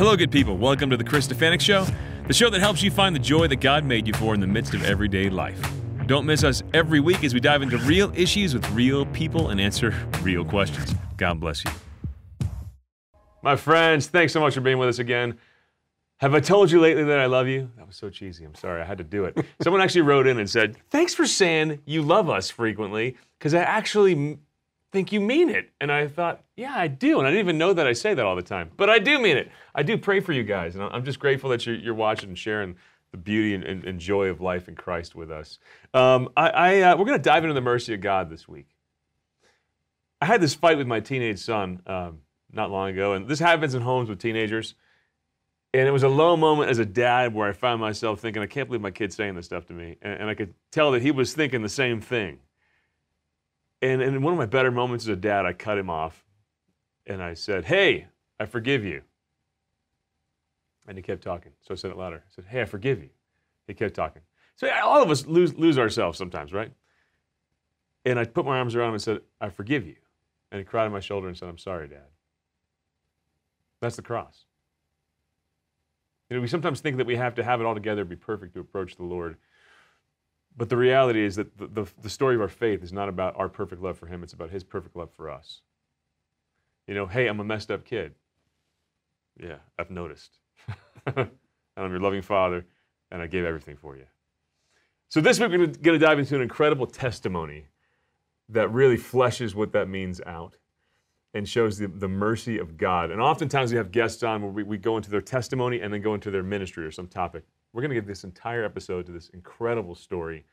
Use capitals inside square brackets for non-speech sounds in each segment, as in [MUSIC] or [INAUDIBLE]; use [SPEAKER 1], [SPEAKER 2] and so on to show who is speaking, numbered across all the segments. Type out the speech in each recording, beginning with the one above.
[SPEAKER 1] Hello, good people. Welcome to the Chris Stefanick Show, the show that helps you find the joy that God made you for in the midst of everyday life. Don't miss us every week as we dive into real issues with real people and answer [LAUGHS] real questions. God bless you. My friends, thanks so much for being with us again. Have I told you lately that I love you? That was so cheesy. I'm sorry. I had to do it. [LAUGHS] Someone actually wrote in and said, Thanks for saying you love us frequently, because I actually think you mean it. And I thought, Yeah, I do. And I didn't even know that I say that all the time. But I do mean it. I do pray for you guys. And I'm just grateful that you're, you're watching and sharing the beauty and, and, and joy of life in Christ with us. Um, I, I, uh, we're going to dive into the mercy of God this week. I had this fight with my teenage son um, not long ago, and this happens in homes with teenagers. And it was a low moment as a dad where I found myself thinking, I can't believe my kid's saying this stuff to me. And, and I could tell that he was thinking the same thing. And, and in one of my better moments as a dad, I cut him off and I said, Hey, I forgive you. And he kept talking. So I said it louder. I said, Hey, I forgive you. He kept talking. So all of us lose, lose ourselves sometimes, right? And I put my arms around him and said, I forgive you. And he cried on my shoulder and said, I'm sorry, Dad. That's the cross. You know, we sometimes think that we have to have it all together, be perfect to approach the Lord. But the reality is that the, the, the, story of our faith is not about our perfect love for Him, it's about His perfect love for us. You know, hey, I'm a messed up kid. Yeah, I've noticed. [LAUGHS] and I'm your loving Father, and I gave everything for you. So this week we're going to dive into an incredible testimony that really fleshes what that means out and shows the, the mercy of God. And oftentimes we have guests on where we, we go into their testimony and then go into their ministry or some topic. We're going to give this entire episode to this incredible story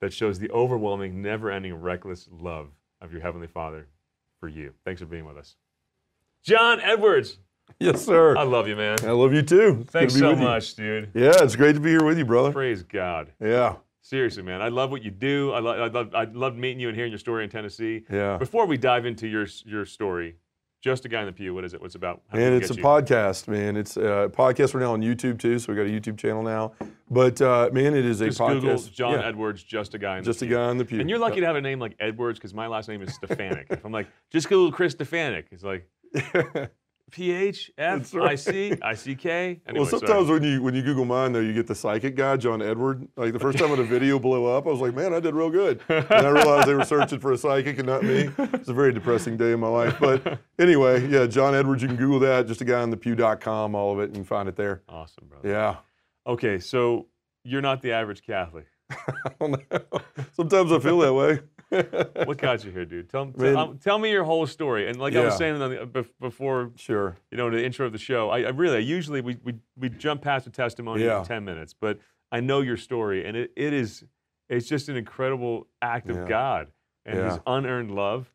[SPEAKER 1] that shows the overwhelming, never ending, reckless love of your Heavenly Father for you. Thanks for being with us. John Edwards.
[SPEAKER 2] Yes, sir.
[SPEAKER 1] I love you, man.
[SPEAKER 2] I love you too. It's
[SPEAKER 1] Thanks so much, dude.
[SPEAKER 2] Yeah, it's great to be here with you, brother.
[SPEAKER 1] Praise God.
[SPEAKER 2] Yeah.
[SPEAKER 1] Seriously, man, I love what you do. I love, I love, I love meeting you and hearing your story in Tennessee.
[SPEAKER 2] Yeah.
[SPEAKER 1] Before we dive into your your story, just a guy in the pew. What is it? What's it about? How
[SPEAKER 2] and it's a you? podcast, man. It's a podcast. We're now on YouTube too, so we got a YouTube channel now. But uh, man, it is
[SPEAKER 1] just
[SPEAKER 2] a podcast.
[SPEAKER 1] Google John yeah. Edwards, just a guy in
[SPEAKER 2] just
[SPEAKER 1] the
[SPEAKER 2] a guy in the pew.
[SPEAKER 1] And you're lucky to have a name like Edwards because my last name is Stefanick. if I'm like, just Google Chris Stefanick, it's like. [LAUGHS] P H F I C I C K.
[SPEAKER 2] Well, sometimes when you when you Google mine though, you get the psychic guy, John Edward. Like the first time when a video blew up, I was like, man, I did real good. And I realized they were searching for a psychic and not me. It's a very depressing day in my life. But anyway, yeah, John Edwards. You can Google that. Just a guy on the pew.com, all of it, and you can find it there.
[SPEAKER 1] Awesome, brother.
[SPEAKER 2] Yeah.
[SPEAKER 1] Okay, so you're not the average Catholic. [LAUGHS]
[SPEAKER 2] I don't know. Sometimes I feel that way. [LAUGHS]
[SPEAKER 1] what got you here, dude? Tell, tell, um, tell, me your whole story. And like yeah. I was saying the, before,
[SPEAKER 2] sure,
[SPEAKER 1] you know, the intro of the show, I, I really, I usually we, we we jump past the testimony yeah. in ten minutes, but I know your story, and it, it is it's just an incredible act of yeah. God and His unearned love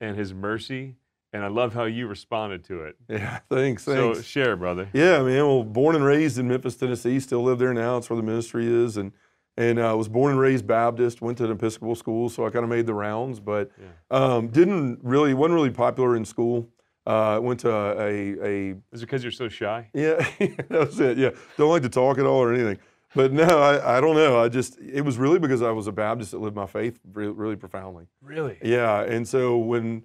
[SPEAKER 1] and His mercy. And I love how you responded to it.
[SPEAKER 2] Yeah, thanks. [LAUGHS] thanks.
[SPEAKER 1] So share, brother.
[SPEAKER 2] Yeah, man. Well, born and raised in Memphis, Tennessee. Still live there now. It's where the ministry is, and and I uh, was born and raised Baptist. Went to an Episcopal school, so I kind of made the rounds, but yeah. um, didn't really wasn't really popular in school. Uh, went to a, a,
[SPEAKER 1] Is it because you're so shy? [LAUGHS]
[SPEAKER 2] Yeah, [LAUGHS] that was it. Yeah, don't like to talk at all or anything. But no, I, I don't know. I just it was really because I was a Baptist that lived my faith really, really profoundly.
[SPEAKER 1] Really?
[SPEAKER 2] Yeah, and so when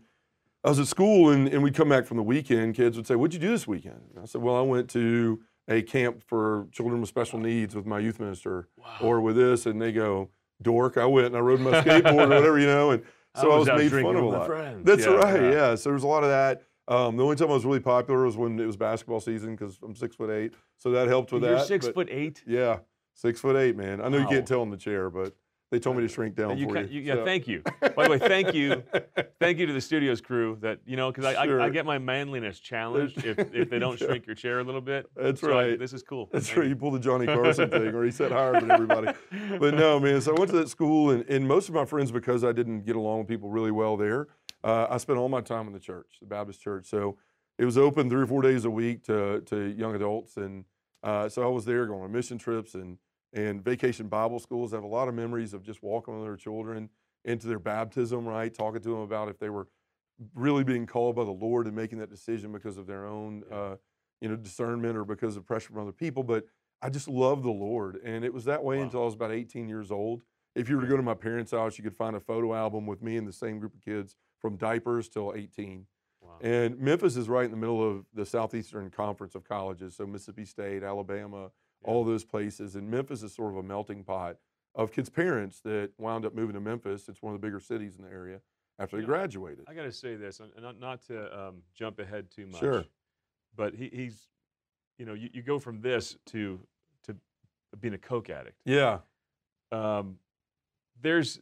[SPEAKER 2] I was at school and, and we'd come back from the weekend, kids would say, "What'd you do this weekend?" And I said, "Well, I went to." A camp for children with special needs with my youth minister wow. or with this, and they go, dork, I went and I rode my skateboard or whatever, you know, and [LAUGHS] so I was, I was made fun of a lot.
[SPEAKER 1] Friends.
[SPEAKER 2] That's
[SPEAKER 1] yeah,
[SPEAKER 2] right, yeah. yeah. So was a lot of that. Um, the only time I was really popular was when it was basketball season because I'm six foot eight, so that helped with
[SPEAKER 1] You're
[SPEAKER 2] that.
[SPEAKER 1] Six foot eight.
[SPEAKER 2] Yeah, six foot eight, man. I know wow. you can't tell in the chair, but they told me to shrink down
[SPEAKER 1] you
[SPEAKER 2] for you.
[SPEAKER 1] Yeah, so. thank you. By the way, thank you, [LAUGHS] thank you to the studios crew that you know because sure. I, I, get my manliness challenged if, if they don't [LAUGHS] shrink your chair a little bit.
[SPEAKER 2] That's
[SPEAKER 1] so
[SPEAKER 2] right.
[SPEAKER 1] I, this is cool.
[SPEAKER 2] That's thank right. You. you pulled the Johnny Carson thing, or he set higher than everybody. But no, man. So I went to that school, and, and most of my friends, because I didn't get along with people really well there, uh, I spent all my time in the church, the Baptist church. So it was open three or four days a week to to young adults, and uh, so I was there going on mission trips and and vacation Bible schools. I have a lot of memories of just walking with their children into their baptism, right? Talking to them about if they were really being called by the Lord and making that decision because of their own, uh, you know, discernment or because of pressure from other people. But I just love the Lord, and it was that way wow. until I was about 18 years old. If you were to go to my parents' house, you could find a photo album with me and the same group of kids from diapers till 18. Wow. And Memphis is right in the middle of the Southeastern Conference of colleges, so Mississippi State, Alabama, all those places. And Memphis is sort of a melting pot of kids' parents that wound up moving to Memphis. It's one of the bigger cities in the area after they
[SPEAKER 1] Yeah.
[SPEAKER 2] graduated.
[SPEAKER 1] I got to say this, and not not to um, jump ahead too much.
[SPEAKER 2] Sure.
[SPEAKER 1] But he, he's, you know, you, you go from this to to being a coke addict.
[SPEAKER 2] Yeah,
[SPEAKER 1] Um, there's,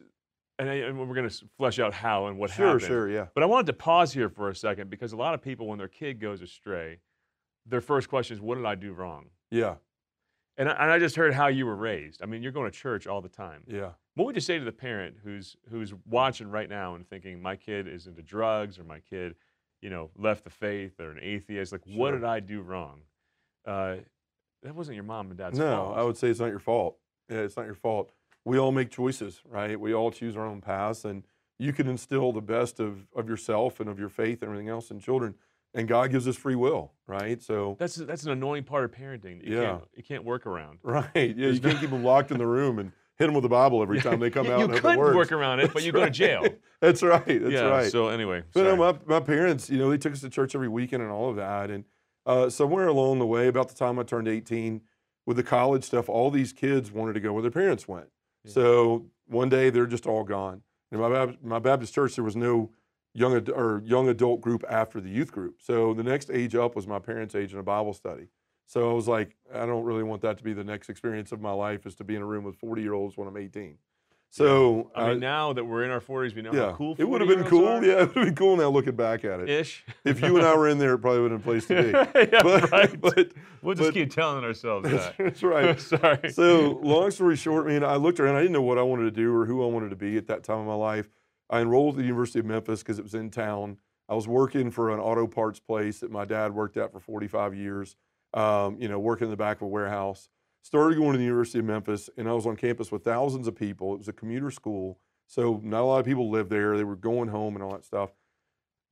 [SPEAKER 1] and, I, and we're going to flesh out how and what
[SPEAKER 2] sure,
[SPEAKER 1] happened.
[SPEAKER 2] sure, yeah.
[SPEAKER 1] But I wanted to pause here for a second because a lot of people, when their kid goes astray, their first question is, "What did I do wrong?"
[SPEAKER 2] Yeah,
[SPEAKER 1] And I, and I just heard how you were raised. I mean, you're going to church all the time.
[SPEAKER 2] yeah.
[SPEAKER 1] What would you say to the parent who's who's watching right now and thinking my kid is into drugs or my kid, you know, left the faith or an atheist? Like, what did I do wrong? Uh, that wasn't your mom and dad's
[SPEAKER 2] no,
[SPEAKER 1] fault.
[SPEAKER 2] No, I would say it's not your fault. Yeah, it's not your fault. We all make choices, right? We all choose our own paths, and you can instill the best of, of yourself and of your faith and everything else in children. And God gives us free will, right? So,
[SPEAKER 1] That's that's an annoying part of parenting. You
[SPEAKER 2] Yeah.
[SPEAKER 1] can't, you can't work around.
[SPEAKER 2] right, yeah, [LAUGHS] you can't keep them locked in the room and hit them with the Bible every time they come out. [LAUGHS]
[SPEAKER 1] You
[SPEAKER 2] and
[SPEAKER 1] could work around it, but you go to jail. [LAUGHS]
[SPEAKER 2] That's right. That's
[SPEAKER 1] yeah.
[SPEAKER 2] right.
[SPEAKER 1] So anyway,
[SPEAKER 2] But no, my, my parents, you know, they took us to church every weekend and all of that. And uh, somewhere along the way, about the time I turned 18, with the college stuff, all these kids wanted to go where their parents went.
[SPEAKER 1] Yeah.
[SPEAKER 2] So one day they're just all gone. In my, my Baptist church, there was no young ad- or young adult group after the youth group. So the next age up was my parents' age in a Bible study. So I was like, I don't really want that to be the next experience of my life is to be in a room with 40 year olds when I'm 18. So
[SPEAKER 1] I mean, now that we're in our 40s, we know
[SPEAKER 2] yeah,
[SPEAKER 1] how cool
[SPEAKER 2] it would have been cool.
[SPEAKER 1] are.
[SPEAKER 2] Yeah, it would have been cool now looking back at it.
[SPEAKER 1] Ish.
[SPEAKER 2] If you and I were in there, it probably would have been a place to be. [LAUGHS]
[SPEAKER 1] yeah,
[SPEAKER 2] But,
[SPEAKER 1] right. [LAUGHS]
[SPEAKER 2] but
[SPEAKER 1] we'll just
[SPEAKER 2] but-
[SPEAKER 1] keep telling ourselves
[SPEAKER 2] that's,
[SPEAKER 1] that. [LAUGHS]
[SPEAKER 2] that's right.
[SPEAKER 1] Sorry.
[SPEAKER 2] So, long story short, man, I looked around. I didn't know what I wanted to do or who I wanted to be at that time of my life. I enrolled at the University of Memphis because it was in town. I was working for an auto parts place that my dad worked at for 45 years. Um, you know, working in the back of a warehouse. Started going to the University of Memphis, and I was on campus with thousands of people. It was a commuter school, so not a lot of people lived there. They were going home and all that stuff.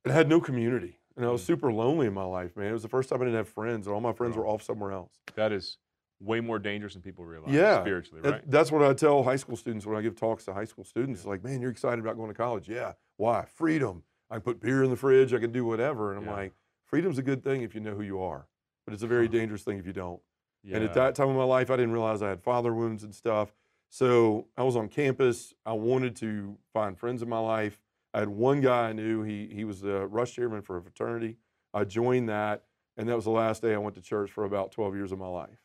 [SPEAKER 2] It had no community, and I was
[SPEAKER 1] Mm.
[SPEAKER 2] super lonely in my life, man. It was the first time I didn't have friends, and all my friends
[SPEAKER 1] Wow.
[SPEAKER 2] were off somewhere else.
[SPEAKER 1] that is way more dangerous than people realize.
[SPEAKER 2] Yeah,
[SPEAKER 1] Spiritually, right?
[SPEAKER 2] That's what I tell high school students when I give talks to high school students. It's like, man, you're excited about going to college. Yeah. Why? Freedom. I can put beer in the fridge. I can do whatever. And I'm
[SPEAKER 1] Yeah.
[SPEAKER 2] like, freedom's a good thing if you know who you are, but it's a very dangerous thing if you don't.
[SPEAKER 1] yeah.
[SPEAKER 2] And at that time of my life, I didn't realize I had father wounds and stuff. So I was on campus. I wanted to find friends in my life. I had one guy I knew. He he was the rush chairman for a fraternity. I joined that, and that was the last day I went to church for about 12 years of my life.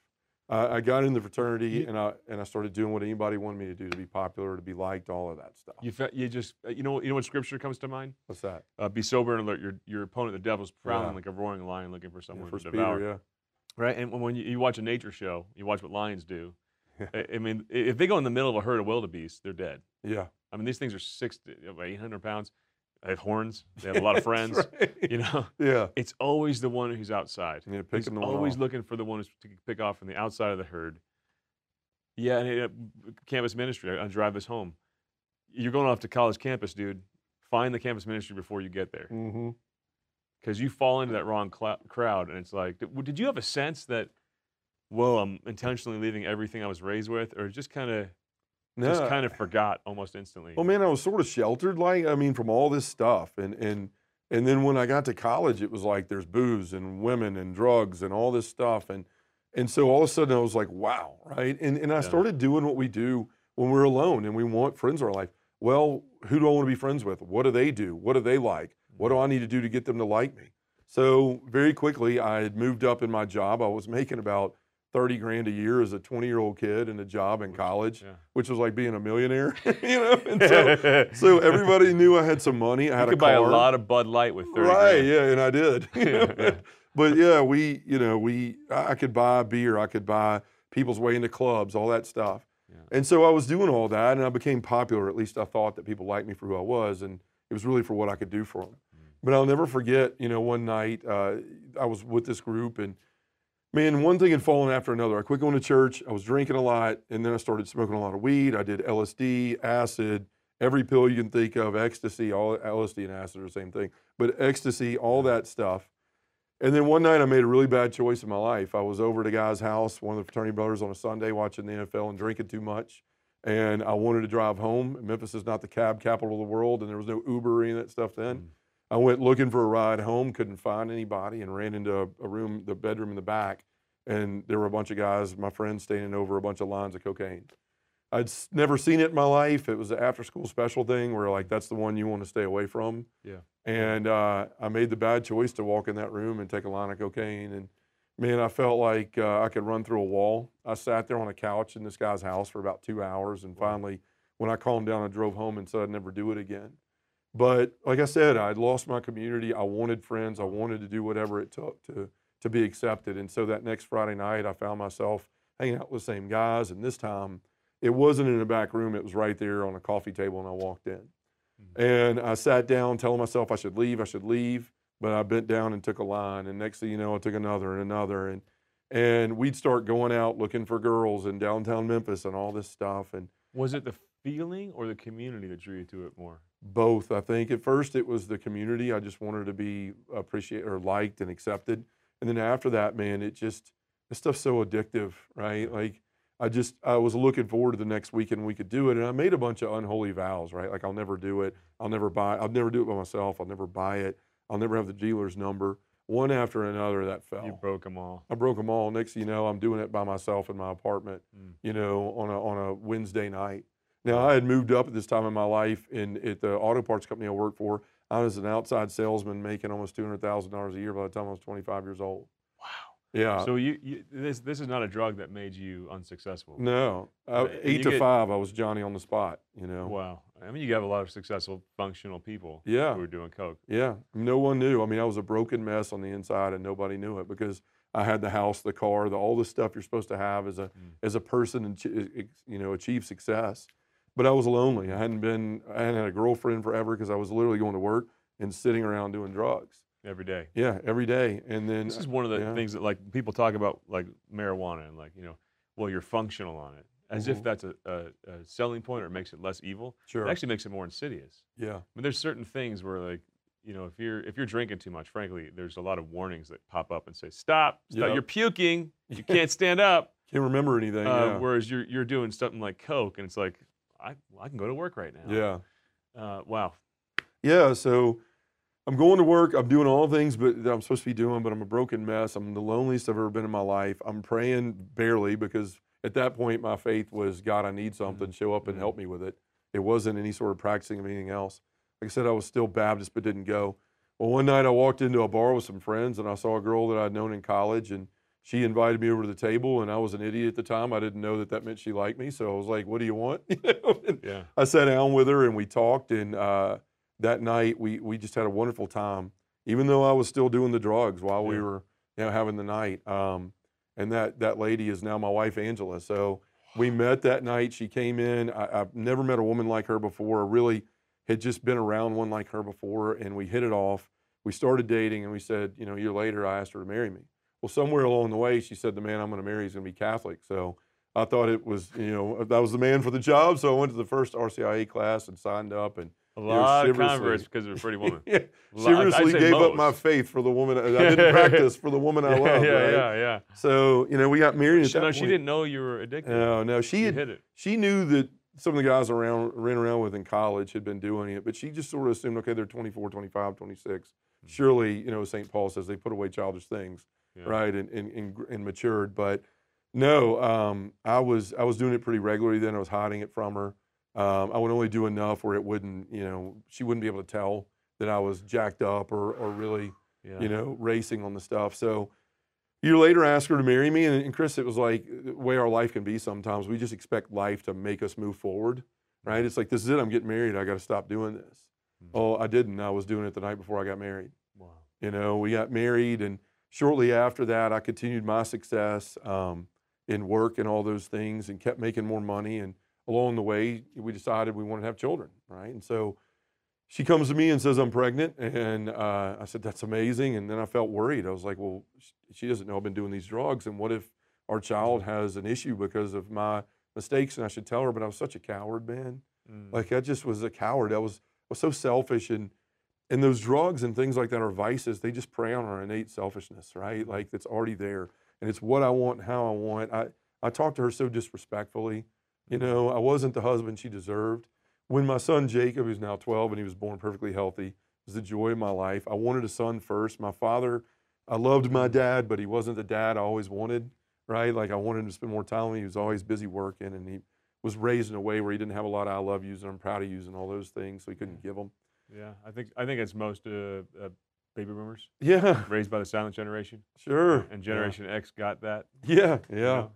[SPEAKER 2] Uh, I got in the fraternity,
[SPEAKER 1] You-
[SPEAKER 2] and I and I started doing what anybody wanted me to do to be popular, to be liked, all of that stuff.
[SPEAKER 1] you, fe- you just, you know, you know what scripture comes to mind?
[SPEAKER 2] What's that?
[SPEAKER 1] Uh, be sober and alert. Your, your opponent, the devil's prowling
[SPEAKER 2] Yeah.
[SPEAKER 1] like a roaring lion looking for someone
[SPEAKER 2] First
[SPEAKER 1] to
[SPEAKER 2] Peter,
[SPEAKER 1] devour.
[SPEAKER 2] yeah.
[SPEAKER 1] Right? And when- when you, you watch a nature show, you watch what lions do. I, I mean, if they go in the middle of a herd of wildebeest, they're dead.
[SPEAKER 2] Yeah.
[SPEAKER 1] I mean, these things are six, to- 800 pounds. They have horns. They have a lot of [LAUGHS] friends.
[SPEAKER 2] Right.
[SPEAKER 1] You know,
[SPEAKER 2] Yeah.
[SPEAKER 1] it's always the one who's outside.
[SPEAKER 2] Yeah,
[SPEAKER 1] He's
[SPEAKER 2] picking the one
[SPEAKER 1] always
[SPEAKER 2] off.
[SPEAKER 1] looking for the one who's to pick off from the outside of the herd. Yeah, and uh, campus ministry. I, I drive this home. You're going off to college campus, dude. Find the campus ministry before you get there,
[SPEAKER 2] Mm-hmm.
[SPEAKER 1] because you fall into that wrong clou- crowd, and it's like, did, did you have a sense that, whoa, I'm intentionally leaving everything I was raised with, or just kind of, just kind of forgot almost instantly?
[SPEAKER 2] Well, man, I was sort of sheltered, like I mean, from all this stuff, and and and then when I got to college, it was like there's booze and women and drugs and all this stuff, and and so all of a sudden I was like, wow, right? And and I
[SPEAKER 1] Yeah.
[SPEAKER 2] started doing what we do when we're alone and we want friends in our life. Well, who do I want to be friends with? What do they do? What do they like? What do mm-hmm. I need to do to get them to like me? So very quickly, I had moved up in my job. I was making about thirty grand a year as a twenty-year-old kid in a job in college
[SPEAKER 1] yeah.
[SPEAKER 2] which was like being a millionaire, [LAUGHS] you know. [LAUGHS] And so, so everybody knew I had some money. I had
[SPEAKER 1] you
[SPEAKER 2] a
[SPEAKER 1] could
[SPEAKER 2] car.
[SPEAKER 1] buy a lot of Bud Light with 30
[SPEAKER 2] right?
[SPEAKER 1] grand.
[SPEAKER 2] Yeah, and I did. [LAUGHS]
[SPEAKER 1] Yeah, yeah.
[SPEAKER 2] but yeah, we, you know, we, I could buy beer. I could buy people's way into clubs, all that stuff. And so I was doing all that, and I became popular. At least I thought that people liked me for who I was, and it was really for what I could do for them.
[SPEAKER 1] Mm.
[SPEAKER 2] But I'll never forget, you know, one night uh, I was with this group, and man, one thing had fallen after another. I quit going to church. I was drinking a lot, and then I started smoking a lot of weed. I did LSD, acid, every pill you can think of, ecstasy. All LSD and acid are the same thing, but ecstasy, all that stuff. And then one night I made a really bad choice in my life. I was over at a guy's house, one of the fraternity brothers, on a Sunday watching the NFL and drinking too much. And I wanted to drive home. Memphis is not the cab capital of the world, and there was no Uber or any of that stuff then.
[SPEAKER 1] Mm.
[SPEAKER 2] I went looking for a ride home, couldn't find anybody, and ran into a, a room, the bedroom in the back, and there were a bunch of guys, my friends, standing over a bunch of lines of cocaine. I'd never seen it in my life. It was an after-school special thing where like that's the one you want to stay away from.
[SPEAKER 1] Yeah.
[SPEAKER 2] And uh, I made the bad choice to walk in that room and take a line of cocaine. And man, I felt like uh, I could run through a wall. I sat there on a couch in this guy's house for about two hours, and
[SPEAKER 1] Wow.
[SPEAKER 2] finally, when I calmed down, I drove home and said I'd never do it again. But like I said, I'd lost my community. I wanted friends. I wanted to do whatever it took to to be accepted. And so that next Friday night, I found myself hanging out with the same guys. And this time, it wasn't in a back room. It was right there on a coffee table, and I walked in. Mm-hmm. And I sat down, telling myself I should leave. I should leave. But I bent down and took a line. And next thing you know, I took another and another. And and we'd start going out looking for girls in downtown Memphis and all this stuff. And
[SPEAKER 1] Was it the feeling or the community that drew you to it more?
[SPEAKER 2] Both. I think at first it was the community. I just wanted to be appreciated or liked and accepted. And then after that man it just this stuff's so addictive right? Like i just i was looking forward to the next weekend we could do it. And i made a bunch of unholy vows right? Like i'll never do it. I'll never buy i'll never do it by myself. I'll never buy it. I'll never have the dealer's number. One after another that fell.
[SPEAKER 1] You broke them all.
[SPEAKER 2] I broke them all. Next thing you know, I'm doing it by myself in my apartment,
[SPEAKER 1] Mm.
[SPEAKER 2] you know, on a, on a Wednesday night. Now, I had moved up at this time in my life in at the auto parts company I worked for. I was an outside salesman making almost $200,000 a year by the time I was 25 years old.
[SPEAKER 1] Wow.
[SPEAKER 2] Yeah.
[SPEAKER 1] So you, you this this is not a drug that made you unsuccessful.
[SPEAKER 2] no, uh,
[SPEAKER 1] and
[SPEAKER 2] eight to
[SPEAKER 1] get-
[SPEAKER 2] five, I was Johnny on the spot, you know.
[SPEAKER 1] Wow. I mean, you have a lot of successful, functional people
[SPEAKER 2] Yeah.
[SPEAKER 1] who are doing coke.
[SPEAKER 2] Yeah, no one knew. I mean, I was a broken mess on the inside, and nobody knew it because I had the house, the car, the all the stuff you're supposed to have as a
[SPEAKER 1] Mm.
[SPEAKER 2] as a person and you know achieve success. But I was lonely. I hadn't been. I hadn't had a girlfriend forever because I was literally going to work and sitting around doing drugs.
[SPEAKER 1] every day.
[SPEAKER 2] Yeah, every day. And then
[SPEAKER 1] This is one of the
[SPEAKER 2] yeah.
[SPEAKER 1] things that like people talk about like marijuana and like you know, well you're functional on it as if
[SPEAKER 2] Mhm.
[SPEAKER 1] that's a, a, a selling point or it makes it less evil.
[SPEAKER 2] sure.
[SPEAKER 1] It actually makes it more insidious.
[SPEAKER 2] yeah,
[SPEAKER 1] I mean, there's certain things where like you know if you're if you're drinking too much, frankly, there's a lot of warnings that pop up and say stop, stop
[SPEAKER 2] Yep.
[SPEAKER 1] you're puking, you [LAUGHS] can't stand up.
[SPEAKER 2] can't remember anything.
[SPEAKER 1] Uh,
[SPEAKER 2] yeah,
[SPEAKER 1] Whereas you're you're doing something like coke and it's like I I can go to work right now.
[SPEAKER 2] yeah.
[SPEAKER 1] Uh, wow.
[SPEAKER 2] Yeah, so I'm going to work. I'm doing all things but that I'm supposed to be doing, but I'm a broken mess. I'm the loneliest I've ever been in my life. I'm praying barely because at that point my faith was God, I need something. Show up and
[SPEAKER 1] Mhm.
[SPEAKER 2] help me with it. It wasn't any sort of practicing of anything else. Like I said, I was still Baptist but didn't go. Well, one night I walked into a bar with some friends and I saw a girl that I'd known in college and she invited me over to the table and I was an idiot at the time. I didn't know that that meant she liked me. So I was like, what do you want? [LAUGHS] You know,
[SPEAKER 1] Yeah.
[SPEAKER 2] I sat down with her and we talked, and uh, that night we we just had a wonderful time. Even though I was still doing the drugs while we were you know having the night. Um, and that that lady is now my wife Angela. So we met that night. She came in. I, I've never met a woman like her before. I Really had just been around one like her before, and we hit it off. We started dating, and we said, you know, a year later, I asked her to marry me. Well, somewhere along the way, she said the man I'm going to marry is going to be Catholic. So I thought it was, you know, that was the man for the job. So I went to the first RCIA class and signed up, and
[SPEAKER 1] A
[SPEAKER 2] know,
[SPEAKER 1] lot of converts because of a pretty woman. [LAUGHS]
[SPEAKER 2] yeah,
[SPEAKER 1] Lo- I'd- I'd
[SPEAKER 2] seriously gave up my faith for the woman. I I [LAUGHS] didn't practice for the woman I love.
[SPEAKER 1] yeah,
[SPEAKER 2] right?
[SPEAKER 1] yeah, yeah.
[SPEAKER 2] So you know, we got married.
[SPEAKER 1] She, no, she
[SPEAKER 2] point.
[SPEAKER 1] didn't know you were addicted.
[SPEAKER 2] No, no, she had
[SPEAKER 1] hit it.
[SPEAKER 2] she knew that some of the guys around ran around with in college had been doing it, but she just sort of assumed, okay, they're 24, 25, 26. Mm. Surely, you know, St. Paul says they put away childish things,
[SPEAKER 1] Yeah.
[SPEAKER 2] right, and, and, and, and matured. But no, um, I was I was doing it pretty regularly then. I was hiding it from her. Um, I would only do enough where it wouldn't, you know, she wouldn't be able to tell that I was jacked up or, or really
[SPEAKER 1] Yeah.
[SPEAKER 2] you know, racing on the stuff. So year later, asked her to marry me. And, and Chris, it was like the way our life can be sometimes. We just expect life to make us move forward, right? It's like, this is it. I'm getting married. I got to stop doing this.
[SPEAKER 1] Mhm.
[SPEAKER 2] Oh, I didn't. I was doing it the night before I got married.
[SPEAKER 1] Wow.
[SPEAKER 2] You know, we got married. And shortly after that, I continued my success um, in work and all those things and kept making more money. And along the way, we decided we wanted to have children, right? And so she comes to me and says I'm pregnant, and uh, I said that's amazing. And then I felt worried. I was like, well, she doesn't know I've been doing these drugs, and what if our child has an issue because of my mistakes? And I should tell her, but I was such a coward, man.
[SPEAKER 1] Mm.
[SPEAKER 2] Like I just was a coward. I was I was so selfish, and and those drugs and things like that are vices. They just prey on our innate selfishness, right? Like it's already there, and it's what I want, and how I want. I I talked to her so disrespectfully. You know, I wasn't the husband she deserved. When my son Jacob, who's now 12 and he was born perfectly healthy, was the joy of my life. I wanted a son first. My father, I loved my dad, but he wasn't the dad I always wanted, right? Like I wanted him to spend more time with me. He was always busy working and he was raised in a way where he didn't have a lot of I love yous and I'm proud of yous and all those things, so he couldn't give them.
[SPEAKER 1] Yeah, I think I think it's most uh, uh, baby boomers
[SPEAKER 2] Yeah, [LAUGHS]
[SPEAKER 1] raised by the silent generation,
[SPEAKER 2] sure.
[SPEAKER 1] and Generation X got that.
[SPEAKER 2] Yeah, yeah.
[SPEAKER 1] you know?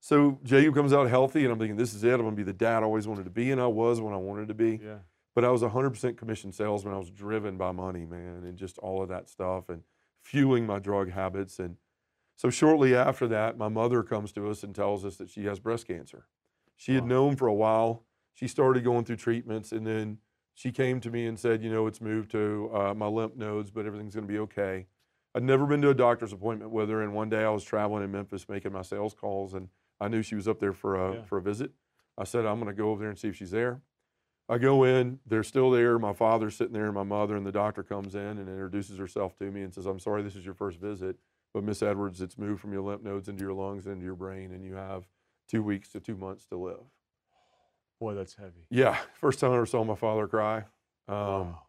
[SPEAKER 2] So Jacob comes out healthy, and I'm thinking, this is it. I'm going to be the dad I always wanted to be, and I was when I wanted to be.
[SPEAKER 1] Yeah.
[SPEAKER 2] But I was 100% commission salesman. I was driven by money, man, and just all of that stuff and fueling my drug habits. And so shortly after that, my mother comes to us and tells us that she has breast cancer. She had known for a while. She started going through treatments, and then she came to me and said, you know, it's moved to uh, my lymph nodes, but everything's going to be okay. I'd never been to a doctor's appointment with her, and one day I was traveling in Memphis making my sales calls, and I knew she was up there for a
[SPEAKER 1] Yeah.
[SPEAKER 2] for a visit. I said, I'm going to go over there and see if she's there. I go in, they're still there. My father's sitting there, and my mother, and the doctor comes in and introduces herself to me and says, I'm sorry, this is your first visit, but Miss Edwards, it's moved from your lymph nodes into your lungs, into your brain, and you have two weeks to two months to live.
[SPEAKER 1] Boy, that's heavy.
[SPEAKER 2] Yeah, first time I ever saw my father cry. Um,
[SPEAKER 1] Wow.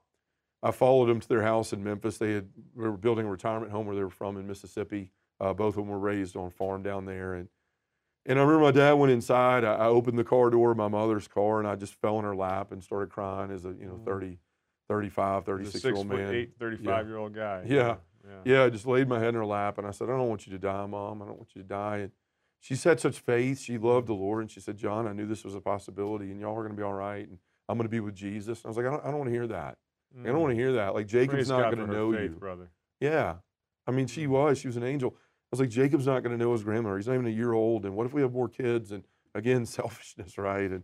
[SPEAKER 2] I followed them to their house in Memphis. They had they were building a retirement home where they were from in Mississippi. Uh, both of them were raised on a farm down there, and and I remember my dad went inside. I, I opened the car door of my mother's car, and I just fell in her lap and started crying as a you know
[SPEAKER 1] Mm.
[SPEAKER 2] 30, 35, 36 year old man.
[SPEAKER 1] eight, 35 year old guy.
[SPEAKER 2] Yeah.
[SPEAKER 1] Yeah.
[SPEAKER 2] Yeah, I just laid my head in her lap and I said, I don't want you to die, Mom. I don't want you to die. And she had such faith. She loved the Lord. And she said, John, I knew this was a possibility and y'all are going to be all right. And I'm going to be with Jesus. And I was like, I don't, I don't want to hear that. I don't want to hear that. Like, Jacob's
[SPEAKER 1] Mm. Praise
[SPEAKER 2] not going to know
[SPEAKER 1] faith,
[SPEAKER 2] you.
[SPEAKER 1] brother.
[SPEAKER 2] Yeah. I mean, she
[SPEAKER 1] Mm.
[SPEAKER 2] was. She was an angel. I was like, Jacob's not going to know his grandmother. He's not even a year old. And what if we have more kids? And again, [LAUGHS] selfishness, right? And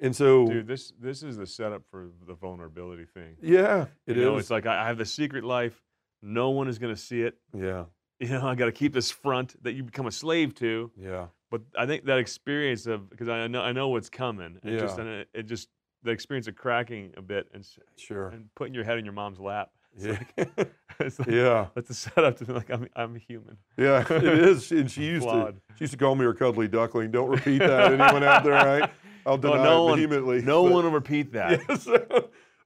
[SPEAKER 2] and so,
[SPEAKER 1] Dude, this this is the setup for the vulnerability thing.
[SPEAKER 2] yeah, it is.
[SPEAKER 1] you know, it's like I I have the secret life. No one is going to see it.
[SPEAKER 2] yeah,
[SPEAKER 1] You know, [LAUGHS] I got to keep this front that you become a slave to.
[SPEAKER 2] yeah,
[SPEAKER 1] But I think that experience of because I know I know what's coming. And just
[SPEAKER 2] Yeah.
[SPEAKER 1] and it, it just the experience of cracking a bit and
[SPEAKER 2] sure.
[SPEAKER 1] and putting your head in your mom's lap. [LAUGHS] It's
[SPEAKER 2] Yeah.
[SPEAKER 1] like, [LAUGHS] it's like
[SPEAKER 2] yeah.
[SPEAKER 1] that's a setup to be like I'm I'm human.
[SPEAKER 2] Yeah, it is. And she used to she used to call me her cuddly duckling. Don't repeat that. Anyone out there, right? I'll deny
[SPEAKER 1] no
[SPEAKER 2] it
[SPEAKER 1] one-
[SPEAKER 2] vehemently.
[SPEAKER 1] No
[SPEAKER 2] but-
[SPEAKER 1] one will repeat that.
[SPEAKER 2] Yes.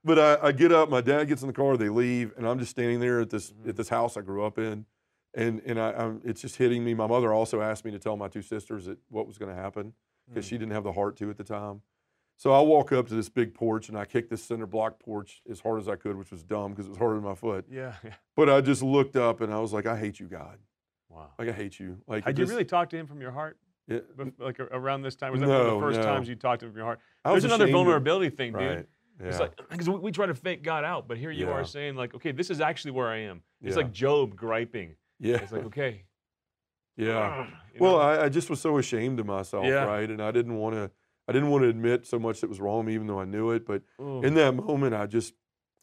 [SPEAKER 2] but I, I get up. My dad gets in the car. They leave, and I'm just standing there at this
[SPEAKER 1] Mm-hmm.
[SPEAKER 2] at this house I grew up in, and and I, I'm, it's just hitting me. My mother also asked me to tell my two sisters that what was going to happen because
[SPEAKER 1] Mm.
[SPEAKER 2] she didn't have the heart to at the time. So I walk up to this big porch and I kick this center block porch as hard as I could, which was dumb because it was harder than my foot.
[SPEAKER 1] Yeah. [LAUGHS] yeah.
[SPEAKER 2] But I just looked up and I was like, I hate you, God.
[SPEAKER 1] Wow.
[SPEAKER 2] Like I hate you. Like
[SPEAKER 1] Had you really talked to him from your heart?
[SPEAKER 2] Yeah,
[SPEAKER 1] Like around this time? Was that one of the first
[SPEAKER 2] no.
[SPEAKER 1] times you talked to him from your heart? There's another vulnerability thing, dude.
[SPEAKER 2] Right. Yeah.
[SPEAKER 1] It's like [CLEARS THROAT] because we, we try to fake God out, but here you
[SPEAKER 2] Yeah.
[SPEAKER 1] are saying like, okay, this is actually where I am. It's like Job griping.
[SPEAKER 2] Yeah.
[SPEAKER 1] It's like, okay. [LAUGHS]
[SPEAKER 2] yeah.
[SPEAKER 1] you
[SPEAKER 2] Well. I, I just was so ashamed of myself,
[SPEAKER 1] Yeah.
[SPEAKER 2] right? And I didn't want to. I didn't want to admit so much that was wrong even though I knew it. But in that moment, I just,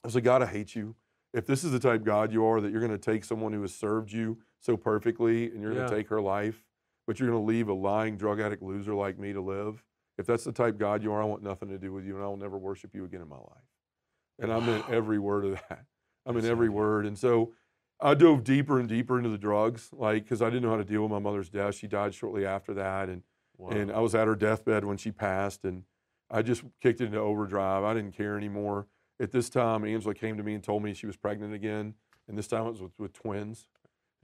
[SPEAKER 2] I was like, God, I hate you. If this is the type God you are, that you're going to take someone who has served you so perfectly and you're going to take her life, but you're going to leave a lying drug addict loser like me to live. If that's the type God you are, I want nothing to do with you, and I will never worship you again in my life. And I meant every word of that. I mean every word. And so I dove deeper and deeper into the drugs, like because I didn't know how to deal with my mother's death. She died shortly after that, and
[SPEAKER 1] Wow.
[SPEAKER 2] and I was at her deathbed when she passed, and I just kicked it into overdrive. I didn't care anymore. At this time, Angela came to me and told me she was pregnant again, and this time it was with, with twins.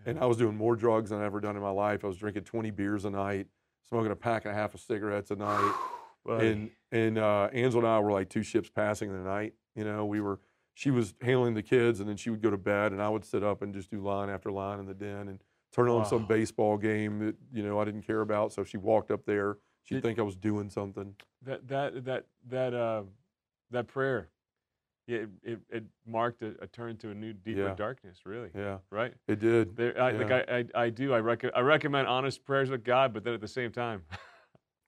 [SPEAKER 2] And I was doing more drugs than I've ever done in my life. I was drinking 20 beers a night, smoking a pack and a half of cigarettes a night. [SIGHS] And and uh, Angela and I were like two ships passing in the night. You know, we were. She was handling the kids, and then she would go to bed, and I would sit up and just do line after line in the den and turn on some baseball game that you know I didn't care about. So if she walked up there, she'd
[SPEAKER 1] Did-
[SPEAKER 2] think I was doing something.
[SPEAKER 1] that that that that uh, that prayer, yeah, it, it, it marked a, a turn to a new deeper
[SPEAKER 2] Yeah.
[SPEAKER 1] darkness. Really,
[SPEAKER 2] Yeah,
[SPEAKER 1] right?
[SPEAKER 2] it did.
[SPEAKER 1] There, I, like I, I, I do. I, rec- I recommend honest prayers with God, but then at the same time, [LAUGHS]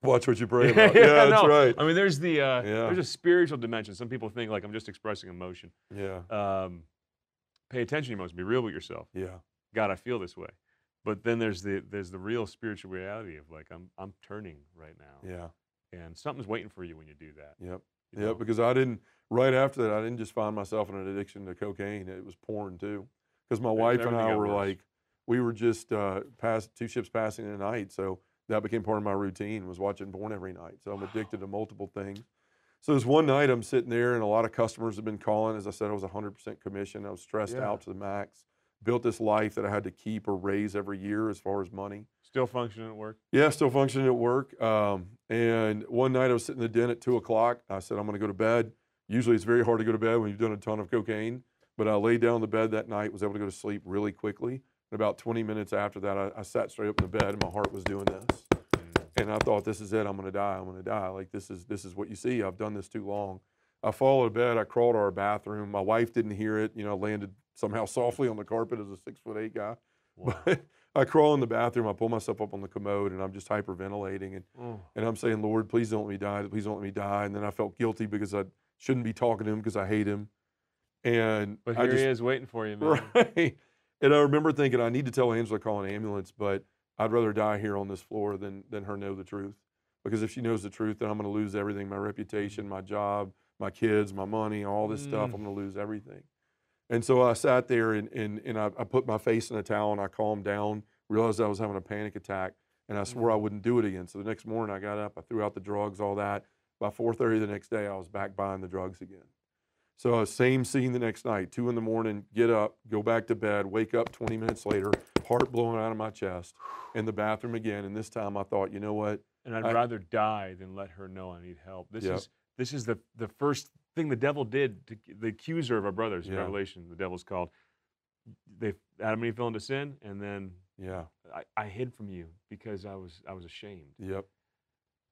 [SPEAKER 2] Watch what you pray [LAUGHS] about. Yeah, that's
[SPEAKER 1] no.
[SPEAKER 2] right.
[SPEAKER 1] I mean, there's the uh,
[SPEAKER 2] Yeah.
[SPEAKER 1] there's a spiritual dimension. Some people think like I'm just expressing emotion.
[SPEAKER 2] Yeah,
[SPEAKER 1] Um, pay attention to your emotions. Be real with yourself.
[SPEAKER 2] yeah,
[SPEAKER 1] God, I feel this way. But then there's the there's the real spiritual reality of like I'm I'm turning right now,
[SPEAKER 2] yeah,
[SPEAKER 1] and something's waiting for you when you do that.
[SPEAKER 2] yep,
[SPEAKER 1] you know?
[SPEAKER 2] yep. Because I didn't. Right after that, I didn't just find myself in an addiction to cocaine. It was porn too. Because my wife and I were
[SPEAKER 1] worse.
[SPEAKER 2] like, we were just uh, past two ships passing in the night. So that became part of my routine was watching porn every night. So I'm addicted to multiple things. So this one night I'm sitting there, and a lot of customers have been calling. As I said, I was 100% commission. I was stressed
[SPEAKER 1] Yeah.
[SPEAKER 2] out to the max. Built this life that I had to keep or raise every year as far as money.
[SPEAKER 1] Still functioning at work.
[SPEAKER 2] Yeah, still functioning at work. Um, and one night I was sitting in the den at two o'clock. I said, I'm going to go to bed. Usually it's very hard to go to bed when you've done a ton of cocaine. But I laid down in the bed that night, was able to go to sleep really quickly. And about 20 minutes after that, I, I sat straight up in the bed, and my heart was doing this. Mm. And I thought, this is it. I'm going to die. I'm going to die. Like this is this is what you see. I've done this too long. I followed to bed. I crawled to our bathroom. My wife didn't hear it. You know, I landed somehow [LAUGHS] softly on the carpet as a six foot eight guy.
[SPEAKER 1] Wow. [LAUGHS]
[SPEAKER 2] But I crawl in the bathroom. I pull myself up on the commode, and I'm just hyperventilating. And
[SPEAKER 1] Oh.
[SPEAKER 2] and I'm saying, Lord, please don't let me die. Please don't let me die. And then I felt guilty because I shouldn't be talking to him because I hate him. And
[SPEAKER 1] But
[SPEAKER 2] I
[SPEAKER 1] here
[SPEAKER 2] just,
[SPEAKER 1] he is waiting for you, [LAUGHS] man.
[SPEAKER 2] Right. And I remember thinking, I need to tell Angela to call an ambulance, but I'd rather die here on this floor than, than her know the truth. Because if she knows the truth, then I'm going to lose everything my reputation, my job, my kids, my money, all this stuff.
[SPEAKER 1] Mm.
[SPEAKER 2] I'm going to lose everything. And so I sat there and, and, and I, I put my face in a towel and I calmed down, realized I was having a panic attack, and I swore I wouldn't do it again. So the next morning I got up, I threw out the drugs, all that. By 4:30 the next day, I was back buying the drugs again. So uh, same scene the next night, two in the morning, get up, go back to bed, wake up 20 minutes later, heart blowing out of my chest, in the bathroom again. And this time I thought, you know what?
[SPEAKER 1] And I'd
[SPEAKER 2] I-
[SPEAKER 1] rather die than let her know I need help. This
[SPEAKER 2] Yep.
[SPEAKER 1] is this is the the first thing the devil did to the accuser of our brothers in
[SPEAKER 2] Yeah.
[SPEAKER 1] Revelation. The devil's called. They Adam and Eve fell into sin, and then
[SPEAKER 2] Yeah,
[SPEAKER 1] I, I hid from you because I was I was ashamed,
[SPEAKER 2] yep.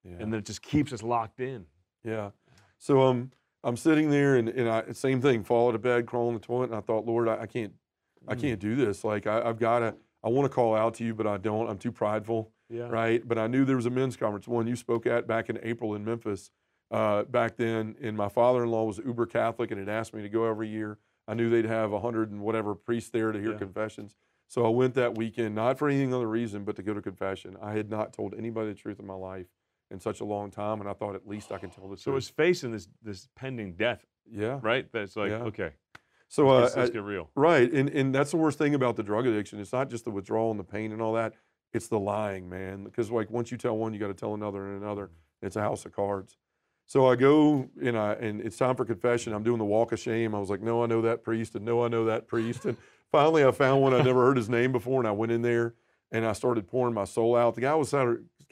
[SPEAKER 2] Yeah.
[SPEAKER 1] and then it just keeps us locked in.
[SPEAKER 2] Yeah. So um, I'm sitting there and, and I same thing, fall out of bed, crawl in the toilet, and I thought, Lord, I, I can't I
[SPEAKER 1] Mm.
[SPEAKER 2] can't do this. Like I, I've got to I want to call out to you, but I don't. I'm too prideful,
[SPEAKER 1] Yeah.
[SPEAKER 2] right? But I knew there was a men's conference, one you spoke at back in April in Memphis. Uh, back then, and my father-in-law was uber Catholic and had asked me to go every year. I knew they'd have a hundred and whatever priests there to hear
[SPEAKER 1] Yeah.
[SPEAKER 2] confessions. So I went that weekend, not for any other reason, but to go to confession. I had not told anybody the truth in my life in such a long time, and I thought at least I can tell the
[SPEAKER 1] So it's facing this this pending death,
[SPEAKER 2] Yeah.
[SPEAKER 1] right? That's like
[SPEAKER 2] Yeah.
[SPEAKER 1] okay,
[SPEAKER 2] So
[SPEAKER 1] let's,
[SPEAKER 2] uh,
[SPEAKER 1] let's get real.
[SPEAKER 2] right, and and that's the worst thing about the drug addiction. It's not just the withdrawal and the pain and all that. It's the lying, man. Because like once you tell one, you got to tell another and another. It's a house of cards. So I go and I and it's time for confession. I'm doing the walk of shame. I was like, no, I know that priest, and no, I know that priest. And finally, I found one I'd never heard his name before, and I went in there and I started pouring my soul out. The guy was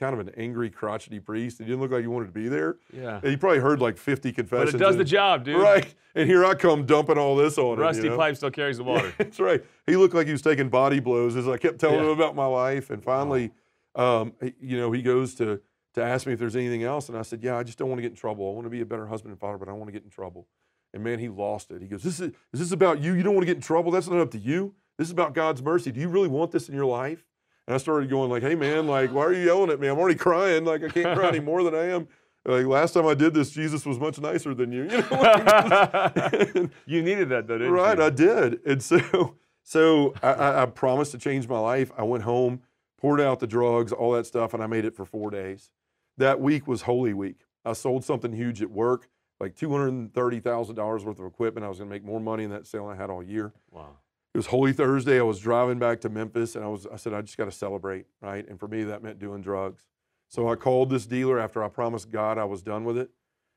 [SPEAKER 2] kind of an angry, crotchety priest. He didn't look like he wanted to be there.
[SPEAKER 1] Yeah.
[SPEAKER 2] And he probably heard like 50 confessions.
[SPEAKER 1] But it does the job, dude.
[SPEAKER 2] Right. And here I come dumping all this on him. you
[SPEAKER 1] Rusty
[SPEAKER 2] know?
[SPEAKER 1] pipe still carries the water. [LAUGHS]
[SPEAKER 2] That's right. He looked like he was taking body blows as I kept telling
[SPEAKER 1] Yeah.
[SPEAKER 2] him about my life. And finally, um, you know, he goes to to ask me if there's anything else, and I said, "Yeah, I just don't want to get in trouble. I want to be a better husband and father, but I don't want to get in trouble." And man, he lost it. He goes, "This is is this about you? You don't want to get in trouble? That's not up to you. This is about God's mercy. Do you really want this in your life?" And I started going like, "Hey, man, like, why are you yelling at me? I'm already crying. Like, I can't cry [LAUGHS] any more than I am." Like last time I did this, Jesus was much nicer than you. [LAUGHS] You know, like, [LAUGHS]
[SPEAKER 1] you needed that though, didn't
[SPEAKER 2] right,
[SPEAKER 1] you?
[SPEAKER 2] I did. And so, so I, I, I promised to change my life. I went home, poured out the drugs, all that stuff, and I made it for four days. That week was Holy Week. I sold something huge at work, like two hundred and thirty thousand dollars worth of equipment. I was going to make more money in that sale than I had all year.
[SPEAKER 1] wow.
[SPEAKER 2] It was Holy Thursday. I was driving back to Memphis, and I was I said I just got to celebrate, right? And for me, that meant doing drugs. So I called this dealer after I promised God I was done with it.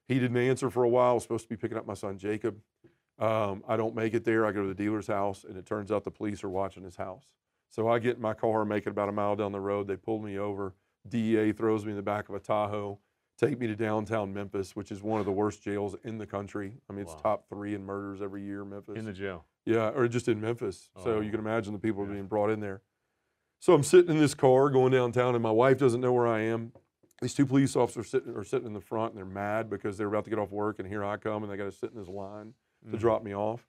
[SPEAKER 2] He didn't answer for a while. I was supposed to be picking up my son Jacob. Um, I don't make it there. I go to the dealer's house, and it turns out the police are watching his house. So I get in my car, and make it about a mile down the road. They pull me over. DEA throws me in the back of a Tahoe, take me to downtown Memphis, which is one of the worst jails in the country. I mean, it's
[SPEAKER 1] Wow.
[SPEAKER 2] top three in murders every year, Memphis.
[SPEAKER 1] In the jail.
[SPEAKER 2] Yeah, or just in Memphis. So
[SPEAKER 1] Oh,
[SPEAKER 2] you can imagine the people
[SPEAKER 1] yeah.
[SPEAKER 2] being brought in there. So I'm sitting in this car going downtown, and my wife doesn't know where I am. These two police officers sitting, are sitting in the front, and they're mad because they're about to get off work, and here I come, and they got to sit in this line to
[SPEAKER 1] Mhm.
[SPEAKER 2] drop me off.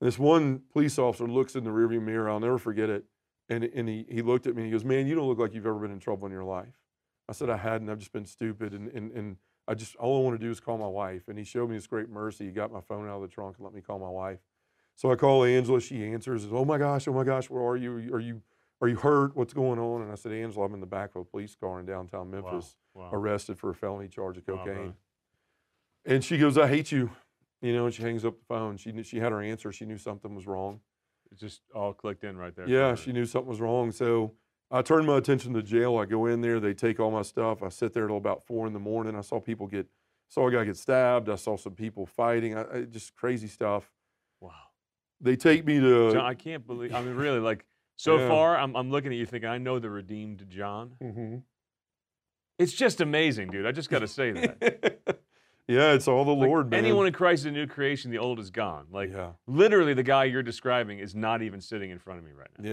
[SPEAKER 2] And this one police officer looks in the rearview mirror. I'll never forget it. And, and he, he looked at me and he goes, Man, you don't look like you've ever been in trouble in your life. I said, I hadn't. I've just been stupid. And, and, and I just, all I want to do is call my wife. And he showed me this great mercy. He got my phone out of the trunk and let me call my wife. So I call Angela. She answers. Oh my gosh, oh my gosh, where are you? Are you, are you hurt? What's going on? And I said, Angela, I'm in the back of a police car in downtown Memphis,
[SPEAKER 1] Wow.
[SPEAKER 2] arrested for a felony charge of cocaine.
[SPEAKER 1] brother.
[SPEAKER 2] And she goes, I hate you. You know, and she hangs up the phone. She knew, she had her answer. She knew something was wrong.
[SPEAKER 1] It just all clicked in right there.
[SPEAKER 2] Yeah, she knew something was wrong. So I turned my attention to jail. I go in there. They take all my stuff. I sit there till about four in the morning. I saw people get saw a guy get stabbed. I saw some people fighting. I, I, just crazy stuff.
[SPEAKER 1] Wow.
[SPEAKER 2] They take me to.
[SPEAKER 1] John, I can't believe. I mean, really, like so
[SPEAKER 2] Yeah.
[SPEAKER 1] far, I'm I'm looking at you thinking I know the redeemed John.
[SPEAKER 2] Mm-hmm.
[SPEAKER 1] It's just amazing, dude. I just got to say that. [LAUGHS]
[SPEAKER 2] yeah, it's all the
[SPEAKER 1] Like,
[SPEAKER 2] Lord, man.
[SPEAKER 1] Anyone in Christ is a new creation. The old is gone. Like
[SPEAKER 2] yeah,
[SPEAKER 1] literally, the guy you're describing is not even sitting in front of me right now.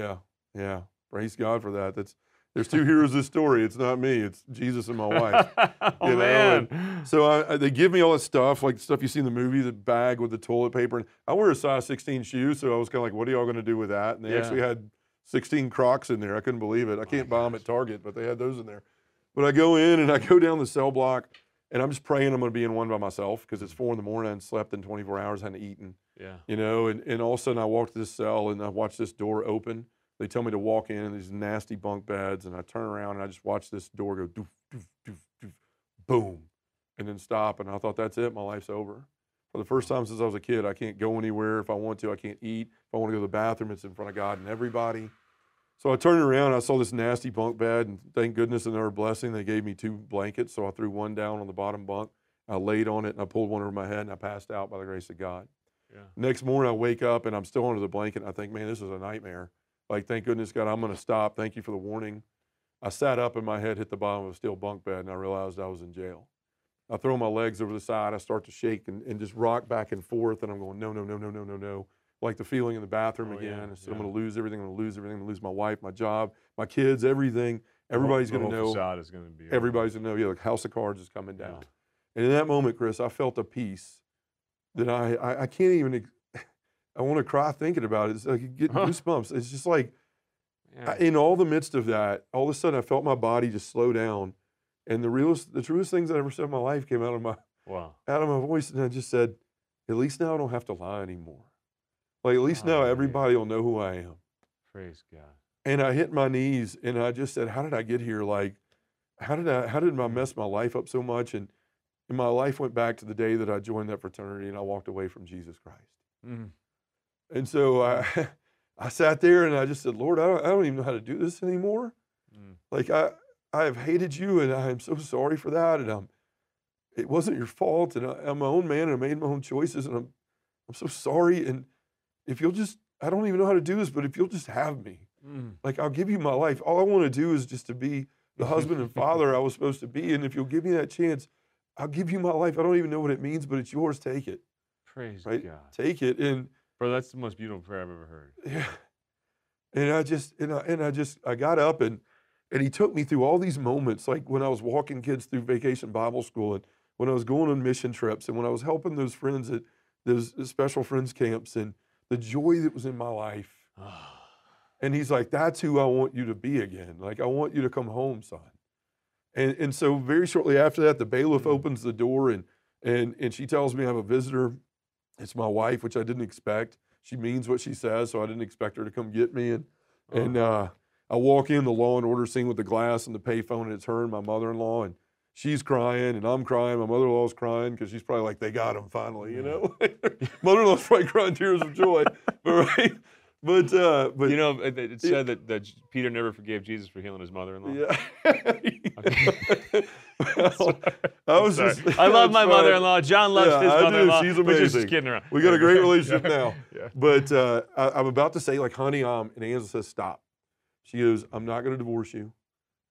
[SPEAKER 2] yeah, yeah. Praise God for that. That's there's two heroes of this story. It's not me. It's Jesus and my wife. [LAUGHS]
[SPEAKER 1] oh
[SPEAKER 2] You know,
[SPEAKER 1] man.
[SPEAKER 2] So I, I, they give me all this stuff, like stuff you see in the movie, the bag with the toilet paper. And I wear a size 16 shoe, so I was kind of like, "What are y'all going to do with that?" And they
[SPEAKER 1] Yeah.
[SPEAKER 2] actually had 16 Crocs in there. I couldn't believe it. I oh, can't buy them at Target, but they had those in there. But I go in and I go down the cell block, and I'm just praying I'm going to be in one by myself because it's four in the morning. and slept in 24 hours, hadn't eaten,
[SPEAKER 1] yeah.
[SPEAKER 2] you know. And, and all of a sudden, I walk to this cell and I watch this door open. They tell me to walk in and these nasty bunk beds, and I turn around and I just watch this door go doof, doof, doof, doof, boom, and then stop. And I thought, that's it, my life's over. For the first time since I was a kid, I can't go anywhere. If I want to, I can't eat. If I want to go to the bathroom, it's in front of God and everybody. So I turned around, I saw this nasty bunk bed, and thank goodness in their blessing, they gave me two blankets. So I threw one down on the bottom bunk. I laid on it and I pulled one over my head and I passed out by the grace of God.
[SPEAKER 1] Yeah.
[SPEAKER 2] Next morning, I wake up and I'm still under the blanket. And I think, man, this is a nightmare. Like, thank goodness, God, I'm going to stop. Thank you for the warning. I sat up and my head hit the bottom of a steel bunk bed and I realized I was in jail. I throw my legs over the side. I start to shake and, and just rock back and forth. And I'm going, no, no, no, no, no, no, no. Like the feeling in the bathroom
[SPEAKER 1] Oh, yeah,
[SPEAKER 2] again. So I'm going to lose everything. I'm going to lose everything. I'm going to lose my wife, my job, my kids, everything. Everybody's going to
[SPEAKER 1] whole
[SPEAKER 2] know.
[SPEAKER 1] Facade is going to be.
[SPEAKER 2] Everybody's going to know. Yeah, like House of Cards is coming
[SPEAKER 1] Yeah.
[SPEAKER 2] down. And in that moment, Chris, I felt a peace that I, I, I can't even, I want to cry thinking about it. It's like get
[SPEAKER 1] Huh.
[SPEAKER 2] goosebumps. It's just like,
[SPEAKER 1] Yeah.
[SPEAKER 2] I- in all the midst of that, all of a sudden I felt my body just slow down. And the realest, the truest things I ever said in my life came out of my,
[SPEAKER 1] wow.
[SPEAKER 2] out of my voice. And I just said, at least now I don't have to lie anymore. Like, at least now
[SPEAKER 1] Hallelujah.
[SPEAKER 2] everybody will know who I am.
[SPEAKER 1] Praise God.
[SPEAKER 2] And I hit my knees and I just said, how did I get here? Like, how did I, how did I mess my life up so much? And, and my life went back to the day that I joined that fraternity and I walked away from Jesus Christ.
[SPEAKER 1] Mhm.
[SPEAKER 2] And so I, [LAUGHS] I sat there and I just said, Lord, I don't, I don't even know how to do this anymore.
[SPEAKER 1] Mm.
[SPEAKER 2] Like I, I have hated you and I am so sorry for that. And I'm, it wasn't your fault. And I, I'm my own man and I made my own choices and I'm, I'm so sorry. And if you'll just, I don't even know how to do this, but if you'll just have me,
[SPEAKER 1] Mm.
[SPEAKER 2] like I'll give you my life. All I want to do is just to be the [LAUGHS] husband and father I was supposed to be. And if you'll give me that chance, I'll give you my life. I don't even know what it means, but it's yours. Take it,
[SPEAKER 1] Praise
[SPEAKER 2] right?
[SPEAKER 1] God.
[SPEAKER 2] Take it. And
[SPEAKER 1] Bro, that's the most beautiful prayer I've ever heard. [LAUGHS]
[SPEAKER 2] yeah. And I just and I and I just I got up and and he took me through all these moments, like when I was walking kids through vacation Bible school and when I was going on mission trips and when I was helping those friends at those special friends camps and the joy that was in my life. [SIGHS] And he's like, That's who I want you to be again. Like I want you to come home, son. And and so very shortly after that, the bailiff
[SPEAKER 1] Mhm.
[SPEAKER 2] opens the door and and and she tells me I have a visitor. It's my wife, which I didn't expect. She means what she says, so I didn't expect her to come get me. And and uh, I walk in the Law and Order scene with the glass and the payphone, and it's her and my mother-in-law, and she's crying and I'm crying. My mother-in-law's crying because she's probably like, they got him finally, you know. [LAUGHS] mother-in-law's probably crying tears of joy, [LAUGHS] but right. But uh, but
[SPEAKER 1] you know, it, it said that, that Peter never forgave Jesus for healing his mother-in-law.
[SPEAKER 2] yeah. [LAUGHS] well, [LAUGHS] I was
[SPEAKER 1] Sorry.
[SPEAKER 2] just.
[SPEAKER 1] I love [LAUGHS] my
[SPEAKER 2] fine.
[SPEAKER 1] mother-in-law. John loves
[SPEAKER 2] Yeah,
[SPEAKER 1] his
[SPEAKER 2] I
[SPEAKER 1] mother-in-law.
[SPEAKER 2] She's amazing.
[SPEAKER 1] We're just kidding around.
[SPEAKER 2] We got a great [LAUGHS] relationship now.
[SPEAKER 1] Yeah.
[SPEAKER 2] But uh, I, I'm about to say, like, honey, um, and Angela says, stop. She goes, I'm not going to divorce you.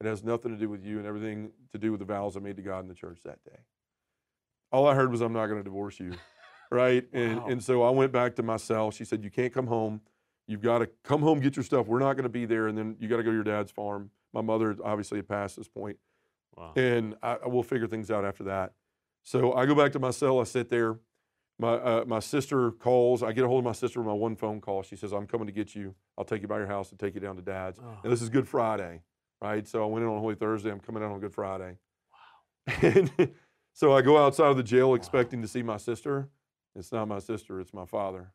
[SPEAKER 2] It has nothing to do with you and everything to do with the vows I made to God in the church that day. All I heard was, I'm not going to divorce you. Right. And,
[SPEAKER 1] Wow.
[SPEAKER 2] and so I went back to my cell. She said, You can't come home. You've got to come home, get your stuff. We're not going to be there. And then you got to go to your dad's farm. My mother obviously had passed this point
[SPEAKER 1] Wow.
[SPEAKER 2] and I, I will figure things out after that. So I go back to my cell. I sit there. My uh, my sister calls. I get a hold of my sister with my one phone call. She says, "I'm coming to get you. I'll take you by your house and take you down to Dad's."
[SPEAKER 1] Oh.
[SPEAKER 2] And this is Good Friday, right? So I went in on Holy Thursday. I'm coming out on Good Friday. Wow. [LAUGHS] And so I go outside of the jail expecting to see my sister. It's not my sister. It's my father.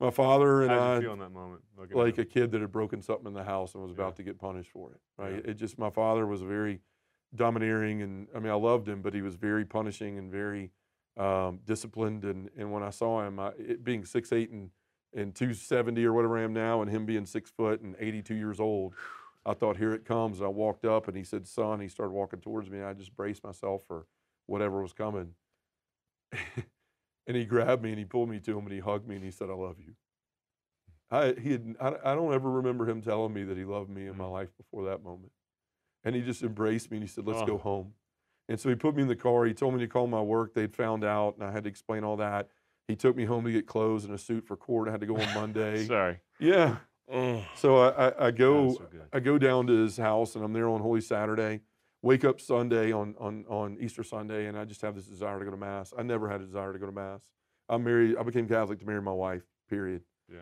[SPEAKER 2] My father and
[SPEAKER 1] How did
[SPEAKER 2] I
[SPEAKER 1] you feel in that moment?
[SPEAKER 2] like a kid that had broken something in the house and was
[SPEAKER 1] Yeah.
[SPEAKER 2] about to get punished for it. Right?
[SPEAKER 1] Yeah.
[SPEAKER 2] It just my father was a very domineering, and I mean I loved him, but he was very punishing and very um, disciplined. And and when I saw him, I, it being six eight and and two seventy or whatever I am now, and him being six foot and eighty two years old, I thought here it comes. I walked up and he said, "Son," he started walking towards me. And I just braced myself for whatever was coming. [LAUGHS] and he grabbed me and he pulled me to him and he hugged me and he said, "I love you." I he had, I, I don't ever remember him telling me that he loved me in my
[SPEAKER 1] Mm.
[SPEAKER 2] life before that moment, and he just embraced me and he said, "Let's
[SPEAKER 1] Oh.
[SPEAKER 2] go home." And so he put me in the car. He told me to call my work. They'd found out, and I had to explain all that. He took me home to get clothes and a suit for court. I had to go on [LAUGHS] Monday.
[SPEAKER 1] Sorry.
[SPEAKER 2] yeah. So I, I, I go
[SPEAKER 1] so.
[SPEAKER 2] I go down to his house and I'm there on Holy Saturday. Wake up Sunday on, on, on Easter Sunday and I just have this desire to go to Mass. I never had a desire to go to Mass. I'm married, I became Catholic to marry my wife, period.
[SPEAKER 1] Yeah.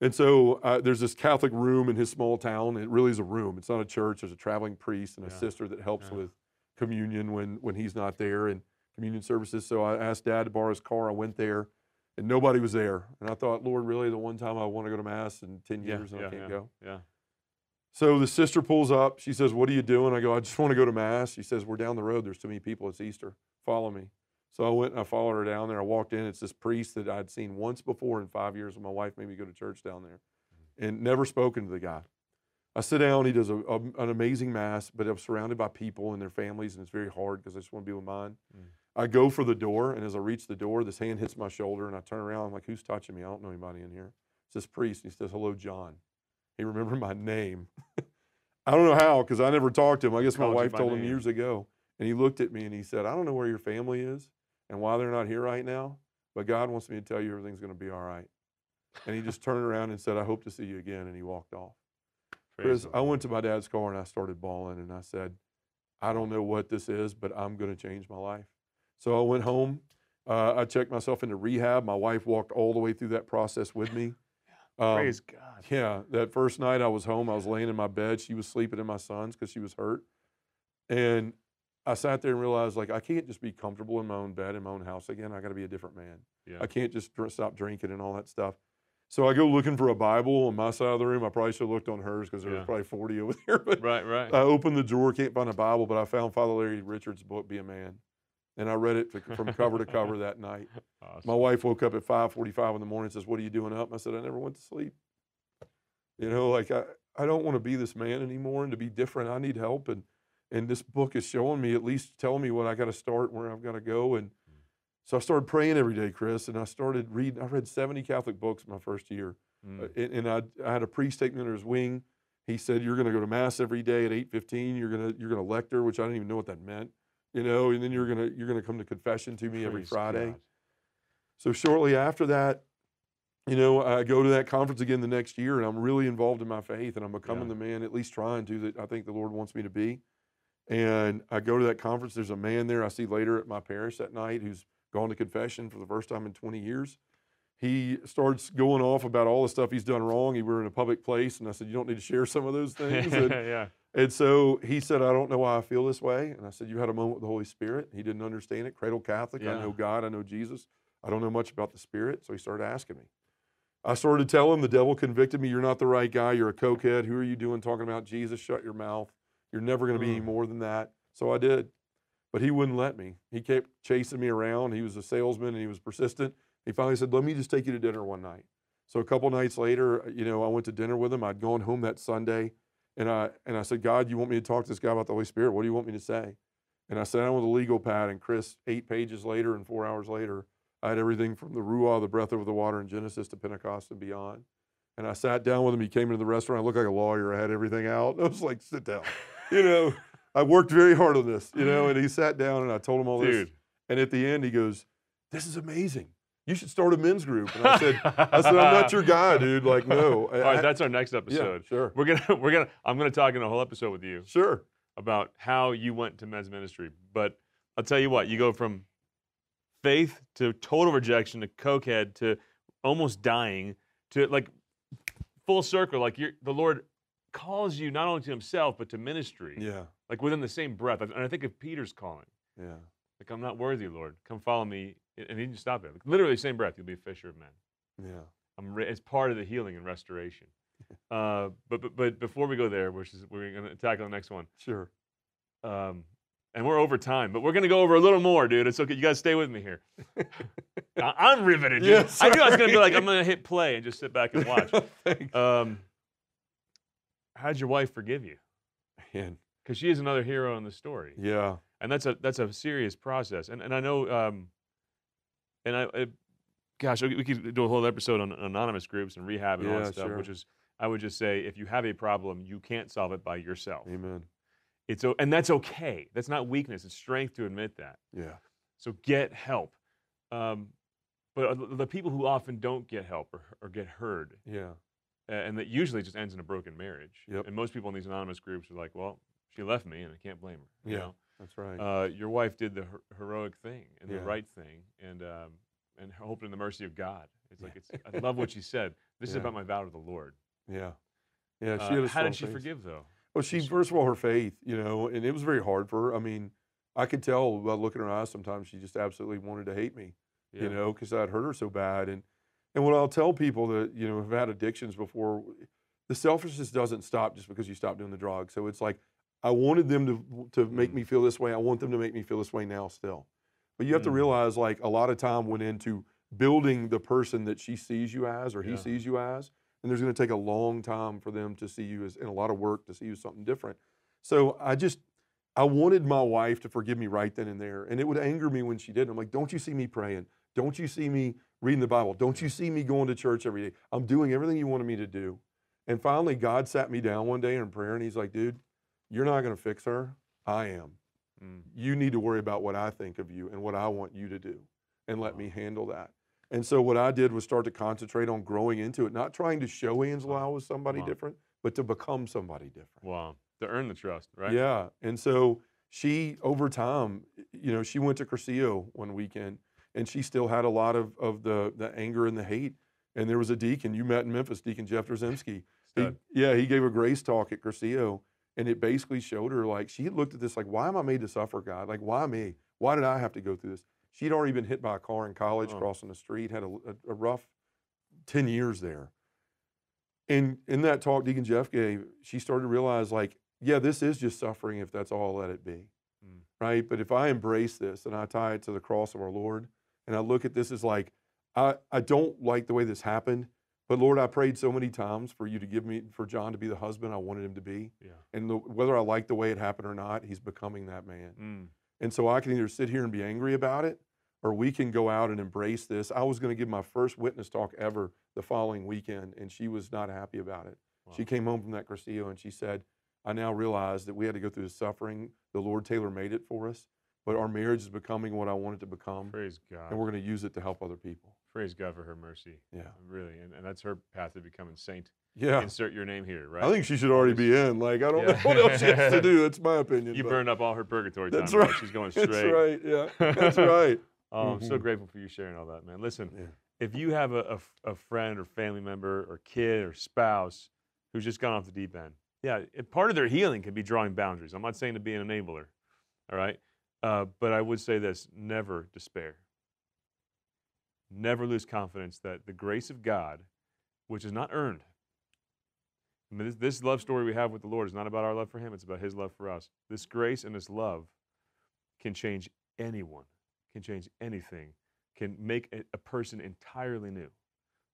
[SPEAKER 2] And so uh, there's this Catholic room in his small town. It really is a room. It's not a church. There's a traveling priest and a
[SPEAKER 1] Yeah.
[SPEAKER 2] sister that helps
[SPEAKER 1] Yeah.
[SPEAKER 2] with communion when, when he's not there and communion services. So I asked dad to borrow his car. I went there and nobody was there. And I thought, Lord, really the one time I want to go to Mass in 10
[SPEAKER 1] Yeah,
[SPEAKER 2] years and
[SPEAKER 1] yeah,
[SPEAKER 2] I can't
[SPEAKER 1] yeah.
[SPEAKER 2] go.
[SPEAKER 1] Yeah.
[SPEAKER 2] So the sister pulls up. She says, What are you doing? I go, I just want to go to Mass. She says, We're down the road. There's too many people. It's Easter. Follow me. So I went and I followed her down there. I walked in. It's this priest that I'd seen once before in five years when my wife made me go to church down there and never spoken to the guy. I sit down. He does a, a- an amazing Mass, but I'm surrounded by people and their families, and it's very hard because I just want to be with mine.
[SPEAKER 1] Mm.
[SPEAKER 2] I go for the door, and as I reach the door, this hand hits my shoulder, and I turn around. I'm like, Who's touching me? I don't know anybody in here. It's this priest. And he says, Hello, John. He remembered my name. [LAUGHS] I don't know how, because I never talked to him. I guess my
[SPEAKER 1] Called
[SPEAKER 2] wife told him years ago. And he looked at me and he said, I don't know where your family is and why they're not here right now, but God wants me to tell you everything's going to be all right. And he just turned around and said, I hope to see you again. And he walked off.
[SPEAKER 1] Praise
[SPEAKER 2] I went to my dad's car and I started bawling and I said, I don't know what this is, but I'm going to change my life. So I went home. Uh, I checked myself into rehab. My wife walked all the way through that process with me. Um,
[SPEAKER 1] Praise God.
[SPEAKER 2] yeah, that first night I was home, I was laying in my bed. She was sleeping in my son's because she was hurt. And I sat there and realized, like, I can't just be comfortable in my own bed, in my own house again. I got to be a different man.
[SPEAKER 1] Yeah.
[SPEAKER 2] I can't just dr- stop drinking and all that stuff. So I go looking for a Bible on my side of the room. I probably should have looked on hers because there
[SPEAKER 1] Yeah.
[SPEAKER 2] was probably 40 over [LAUGHS] there. But
[SPEAKER 1] Right, right.
[SPEAKER 2] I opened the drawer, can't find a Bible, but I found Father Larry Richards' book, Be a Man. And I read it to- from cover to cover that night. [LAUGHS]
[SPEAKER 1] Awesome.
[SPEAKER 2] My wife woke up at 5:45 in the morning and says, "What are you doing up?" I said, "I never went to sleep." You know, like I, I don't want to be this man anymore and to be different. I need help and and this book is showing me at least telling me what I got to start, where I've got to go and so I started praying every day, Chris, and I started reading. I read 70 Catholic books my first year.
[SPEAKER 1] Mm.
[SPEAKER 2] Uh, and, and I, I had a priest take me under his wing. He said, "You're going to go to mass every day at 8:15. You're going to you're going to lector, which I didn't even know what that meant, you know. And then you're going to you're going to come to confession to me every Friday."
[SPEAKER 1] God.
[SPEAKER 2] So shortly after that, you know, I go to that conference again the next year, and I'm really involved in my faith, and I'm becoming
[SPEAKER 1] Yeah.
[SPEAKER 2] the man, at least trying to, that I think the Lord wants me to be. And I go to that conference. There's a man there I see later at my parish that night who's gone to confession for the first time in 20 years. He starts going off about all the stuff he's done wrong. He were in a public place, and I said, "You don't need to share some of those [LAUGHS] things." and,
[SPEAKER 1] yeah.
[SPEAKER 2] and so he said, I don't know why I feel this way. And I said, You had a moment with the Holy Spirit. He didn't understand it. Cradle Catholic. I know God. I know Jesus. I don't know much about the Spirit. So he started asking me. I started telling him, The devil convicted me. You're not the right guy. You're a cokehead. Who are you doing talking about Jesus? Shut your mouth. You're never going to be any
[SPEAKER 1] Mm.
[SPEAKER 2] more than that. So I did. But he wouldn't let me. He kept chasing me around. He was a salesman and he was persistent. He finally said, Let me just take you to dinner one night. So a couple nights later, you know, I went to dinner with him. I'd gone home that Sunday. And I and I said, God, you want me to talk to this guy about the Holy Spirit? What do you want me to say? And I sat down with a legal pad, and Chris, eight pages later and four hours later, I had everything from the Ruah, the breath over the water in Genesis to Pentecost and beyond. And I sat down with him. He came into the restaurant. I looked like a lawyer. I had everything out. [LAUGHS] I was like, sit down. You know, I worked very hard on this, you know, and he sat down and I told him all this. And at the end, he goes, This is amazing. You should start a men's group. And I said, I said, I'm not your guy, dude. Like, no. [LAUGHS]
[SPEAKER 1] All right, that's our next episode.
[SPEAKER 2] yeah, sure.
[SPEAKER 1] We're gonna [LAUGHS] we're gonna I'm gonna talk in a whole episode with you
[SPEAKER 2] Sure.
[SPEAKER 1] about how you went to men's ministry. But I'll tell you what, you go from faith to total rejection to cokehead to almost dying to like full circle. Like you're the Lord calls you not only to Himself but to ministry.
[SPEAKER 2] Yeah.
[SPEAKER 1] Like within the same breath. And I think of Peter's calling.
[SPEAKER 2] Yeah.
[SPEAKER 1] Like I'm not worthy, Lord. Come follow me. And he didn't stop there. Like, literally, same breath. You'll be a fisher of men.
[SPEAKER 2] Yeah.
[SPEAKER 1] I'm re- it's part of the healing and restoration. [LAUGHS] Uh, but, but but before we go there, which is we're going to tackle the next one,
[SPEAKER 2] Sure.
[SPEAKER 1] um, and we're over time, but we're going to go over a little more, dude. It's okay. You guys stay with me here. [LAUGHS] I- I'm riveted. Dude.
[SPEAKER 2] Yeah,
[SPEAKER 1] I knew I was going to be like. I'm going to hit play and just sit back and watch. [LAUGHS] Um, how'd your wife forgive you? Because she is another hero in the story,
[SPEAKER 2] yeah.
[SPEAKER 1] and that's a that's a serious process. And and I know um, And I, I gosh, we could do a whole episode on anonymous groups and rehab and all that stuff.
[SPEAKER 2] sure.
[SPEAKER 1] Which is, I would just say, if you have a problem, you can't solve it by yourself.
[SPEAKER 2] Amen.
[SPEAKER 1] It's and that's okay. That's not weakness. It's strength to admit that.
[SPEAKER 2] Yeah.
[SPEAKER 1] So get help. Um, but the people who often don't get help or, or get heard,
[SPEAKER 2] Yeah.
[SPEAKER 1] And that usually just ends in a broken marriage.
[SPEAKER 2] Yep.
[SPEAKER 1] And most people in these anonymous groups are like, well, she left me, and I can't blame her. you
[SPEAKER 2] Yeah.
[SPEAKER 1] know?
[SPEAKER 2] That's right.
[SPEAKER 1] Uh, your wife did the her- heroic thing and
[SPEAKER 2] Yeah.
[SPEAKER 1] the right thing, and um, and hoped in the mercy of God. It's like
[SPEAKER 2] Yeah.
[SPEAKER 1] it's. I love what she said. [LAUGHS] This is about my vow to the Lord.
[SPEAKER 2] yeah. Yeah. She
[SPEAKER 1] Uh, how did she forgive though?
[SPEAKER 2] Well, she first of all her faith, you know, and it was very hard for her. I mean, I could tell by looking in her eyes sometimes she just absolutely wanted to hate me,
[SPEAKER 1] Yeah.
[SPEAKER 2] you know, because I'd hurt her so bad. And and what I'll tell people that you know have had addictions before, the selfishness doesn't stop just because you stop doing the drug. So it's like I wanted them to to make
[SPEAKER 1] Mm.
[SPEAKER 2] me feel this way. I want them to make me feel this way now still. But you have to
[SPEAKER 1] Mm.
[SPEAKER 2] realize like a lot of time went into building the person that she sees you as or he
[SPEAKER 1] Yeah.
[SPEAKER 2] sees you as and there's going to take a long time for them to see you as and a lot of work to see you as something different so i just i wanted my wife to forgive me right then and there and it would anger me when she didn't i'm like don't you see me praying don't you see me reading the bible don't you see me going to church every day i'm doing everything you wanted me to do and finally god sat me down one day in prayer and he's like dude you're not going to fix her i am
[SPEAKER 1] Mm.
[SPEAKER 2] you need to worry about what i think of you and what i want you to do and let
[SPEAKER 1] Wow.
[SPEAKER 2] me handle that and so what I did was start to concentrate on growing into it, not trying to show Angela I was somebody
[SPEAKER 1] Wow.
[SPEAKER 2] different, but to become somebody different.
[SPEAKER 1] Wow. To earn the trust, right?
[SPEAKER 2] Yeah. And so she, over time, you know, she went to Cursillo one weekend and she still had a lot of, of the, the anger and the hate. And there was a deacon you met in Memphis, Deacon Jeff Drzymski. [LAUGHS] He, yeah, he gave a grace talk at Cursillo and it basically showed her like she had looked at this like, why am I made to suffer, God? Like, why me? Why did I have to go through this? She'd already been hit by a car in college
[SPEAKER 1] Oh.
[SPEAKER 2] crossing the street, had a, a, a rough 10 years there. And in that talk Deacon Jeff gave, she started to realize like, yeah, this is just suffering if that's all let it be.
[SPEAKER 1] Mm.
[SPEAKER 2] Right. But if I embrace this and I tie it to the cross of our Lord and I look at this as like, I, I don't like the way this happened, but Lord, I prayed so many times for you to give me, for John to be the husband I wanted him to be.
[SPEAKER 1] Yeah.
[SPEAKER 2] And the, whether I like the way it happened or not, he's becoming that man.
[SPEAKER 1] Mm.
[SPEAKER 2] And so I can either sit here and be angry about it, or we can go out and embrace this. I was going to give my first witness talk ever the following weekend, and she was not happy about it. She came home from that Cursillo and she said, I now realize that we had to go through the suffering. The Lord tailor made it for us, but our marriage is becoming what I want it to become,
[SPEAKER 1] Praise God.
[SPEAKER 2] and we're going to use it to help other people.
[SPEAKER 1] Praise God for her mercy.
[SPEAKER 2] Yeah.
[SPEAKER 1] Really. And, and that's her path to becoming saint.
[SPEAKER 2] Yeah.
[SPEAKER 1] Insert your name here, right?
[SPEAKER 2] I think she should already be in. Like, I don't know what else she has to do. That's my opinion.
[SPEAKER 1] you
[SPEAKER 2] but
[SPEAKER 1] burned up all her purgatory time.
[SPEAKER 2] That's right.
[SPEAKER 1] She's going [LAUGHS] straight.
[SPEAKER 2] That's right. Yeah. [LAUGHS] That's right.
[SPEAKER 1] Oh, I'm so
[SPEAKER 2] Mhm.
[SPEAKER 1] grateful for you sharing all that, man. Listen,
[SPEAKER 2] Yeah.
[SPEAKER 1] if you have a a friend or family member or kid or spouse who's just gone off the deep end, yeah, it, part of their healing can be drawing boundaries. I'm not saying to be an enabler, all right? Uh, but I would say this never despair. Never lose confidence that the grace of God, which is not earned, I mean, this, this love story we have with the Lord is not about our love for Him, it's about His love for us. This grace and this love can change anyone, can change anything, can make a, a person entirely new.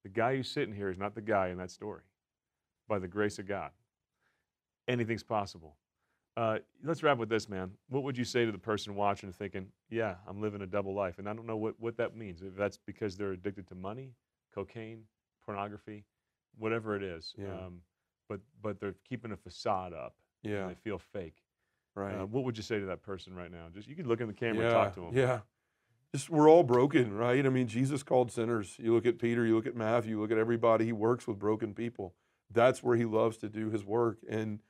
[SPEAKER 1] The guy who's sitting here is not the guy in that story. By the grace of God, anything's possible. Uh, let's wrap with this, man. What would you say to the person watching thinking, yeah, I'm living a double life? And I don't know what, what that means. If that's because they're addicted to money, cocaine, pornography, whatever it is.
[SPEAKER 2] Yeah.
[SPEAKER 1] Um, but, but they're keeping a facade up. and
[SPEAKER 2] Yeah.
[SPEAKER 1] They feel fake.
[SPEAKER 2] Right.
[SPEAKER 1] Uh, what would you say to that person right now? Just you could look in the camera
[SPEAKER 2] yeah,
[SPEAKER 1] and talk to them.
[SPEAKER 2] Yeah. Just we're all broken, right? I mean, Jesus called sinners. You look at Peter, you look at Matthew, you look at everybody. He works with broken people. That's where he loves to do his work. And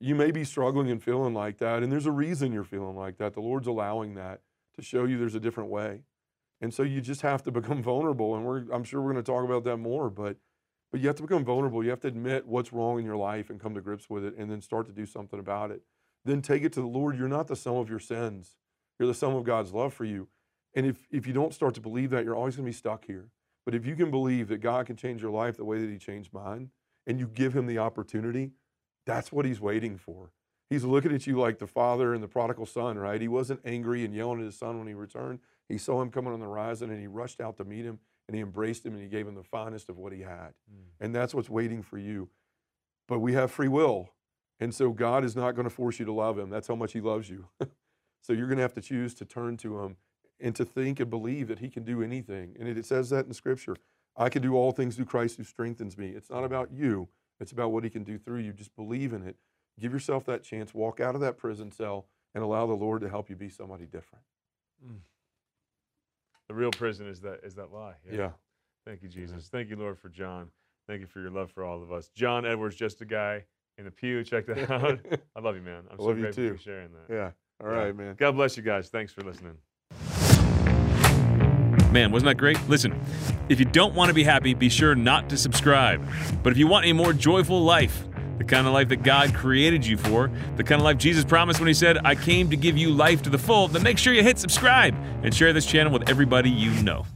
[SPEAKER 2] you may be struggling and feeling like that, and there's a reason you're feeling like that. The Lord's allowing that to show you there's a different way. And so you just have to [LAUGHS] become vulnerable. And I'm sure we're going to talk about that more, but but you have to become vulnerable. You have to admit what's wrong in your life and come to grips with it and then start to do something about it. Then take it to the Lord. You're not the sum of your sins. You're the sum of God's love for you. And if, if you don't start to believe that, you're always going to be stuck here. But if you can believe that God can change your life the way that He changed mine, and you give Him the opportunity, that's what He's waiting for. He's looking at you like the father and the prodigal son, right? He wasn't angry and yelling at his son when he returned. He saw him coming on the horizon and he rushed out to meet him and he embraced him and he gave him the finest of what he had.
[SPEAKER 1] Mm.
[SPEAKER 2] And that's what's waiting for you. But we have free will. And so God is not going to force you to love him. That's how much he loves you. [LAUGHS] so you're going to have to choose to turn to him and to think and believe that he can do anything. And it, it says that in Scripture. I can do all things through Christ who strengthens me. It's not about you, it's about what he can do through you. Just believe in it. Give yourself that chance. Walk out of that prison cell and allow the Lord to help you be somebody different. Mm.
[SPEAKER 1] The real prison is that is that lie.
[SPEAKER 2] Yeah.
[SPEAKER 1] Thank you, Jesus. Thank you, Lord, for John. Thank you for your love for all of us. John Edwards, just a guy in the pew. Check that [LAUGHS] out. I love you, man. I'm
[SPEAKER 2] I
[SPEAKER 1] so
[SPEAKER 2] love you
[SPEAKER 1] grateful
[SPEAKER 2] too.
[SPEAKER 1] for sharing that.
[SPEAKER 2] Yeah. All
[SPEAKER 1] Yeah.
[SPEAKER 2] right, man.
[SPEAKER 1] God bless you guys. Thanks for listening. Man, wasn't that great? Listen, if you don't want to be happy, be sure not to subscribe. But if you want a more joyful life, the kind of life that God created you for, the kind of life Jesus promised when He said, I came to give you life to the full, then make sure you hit subscribe and share this channel with everybody you know.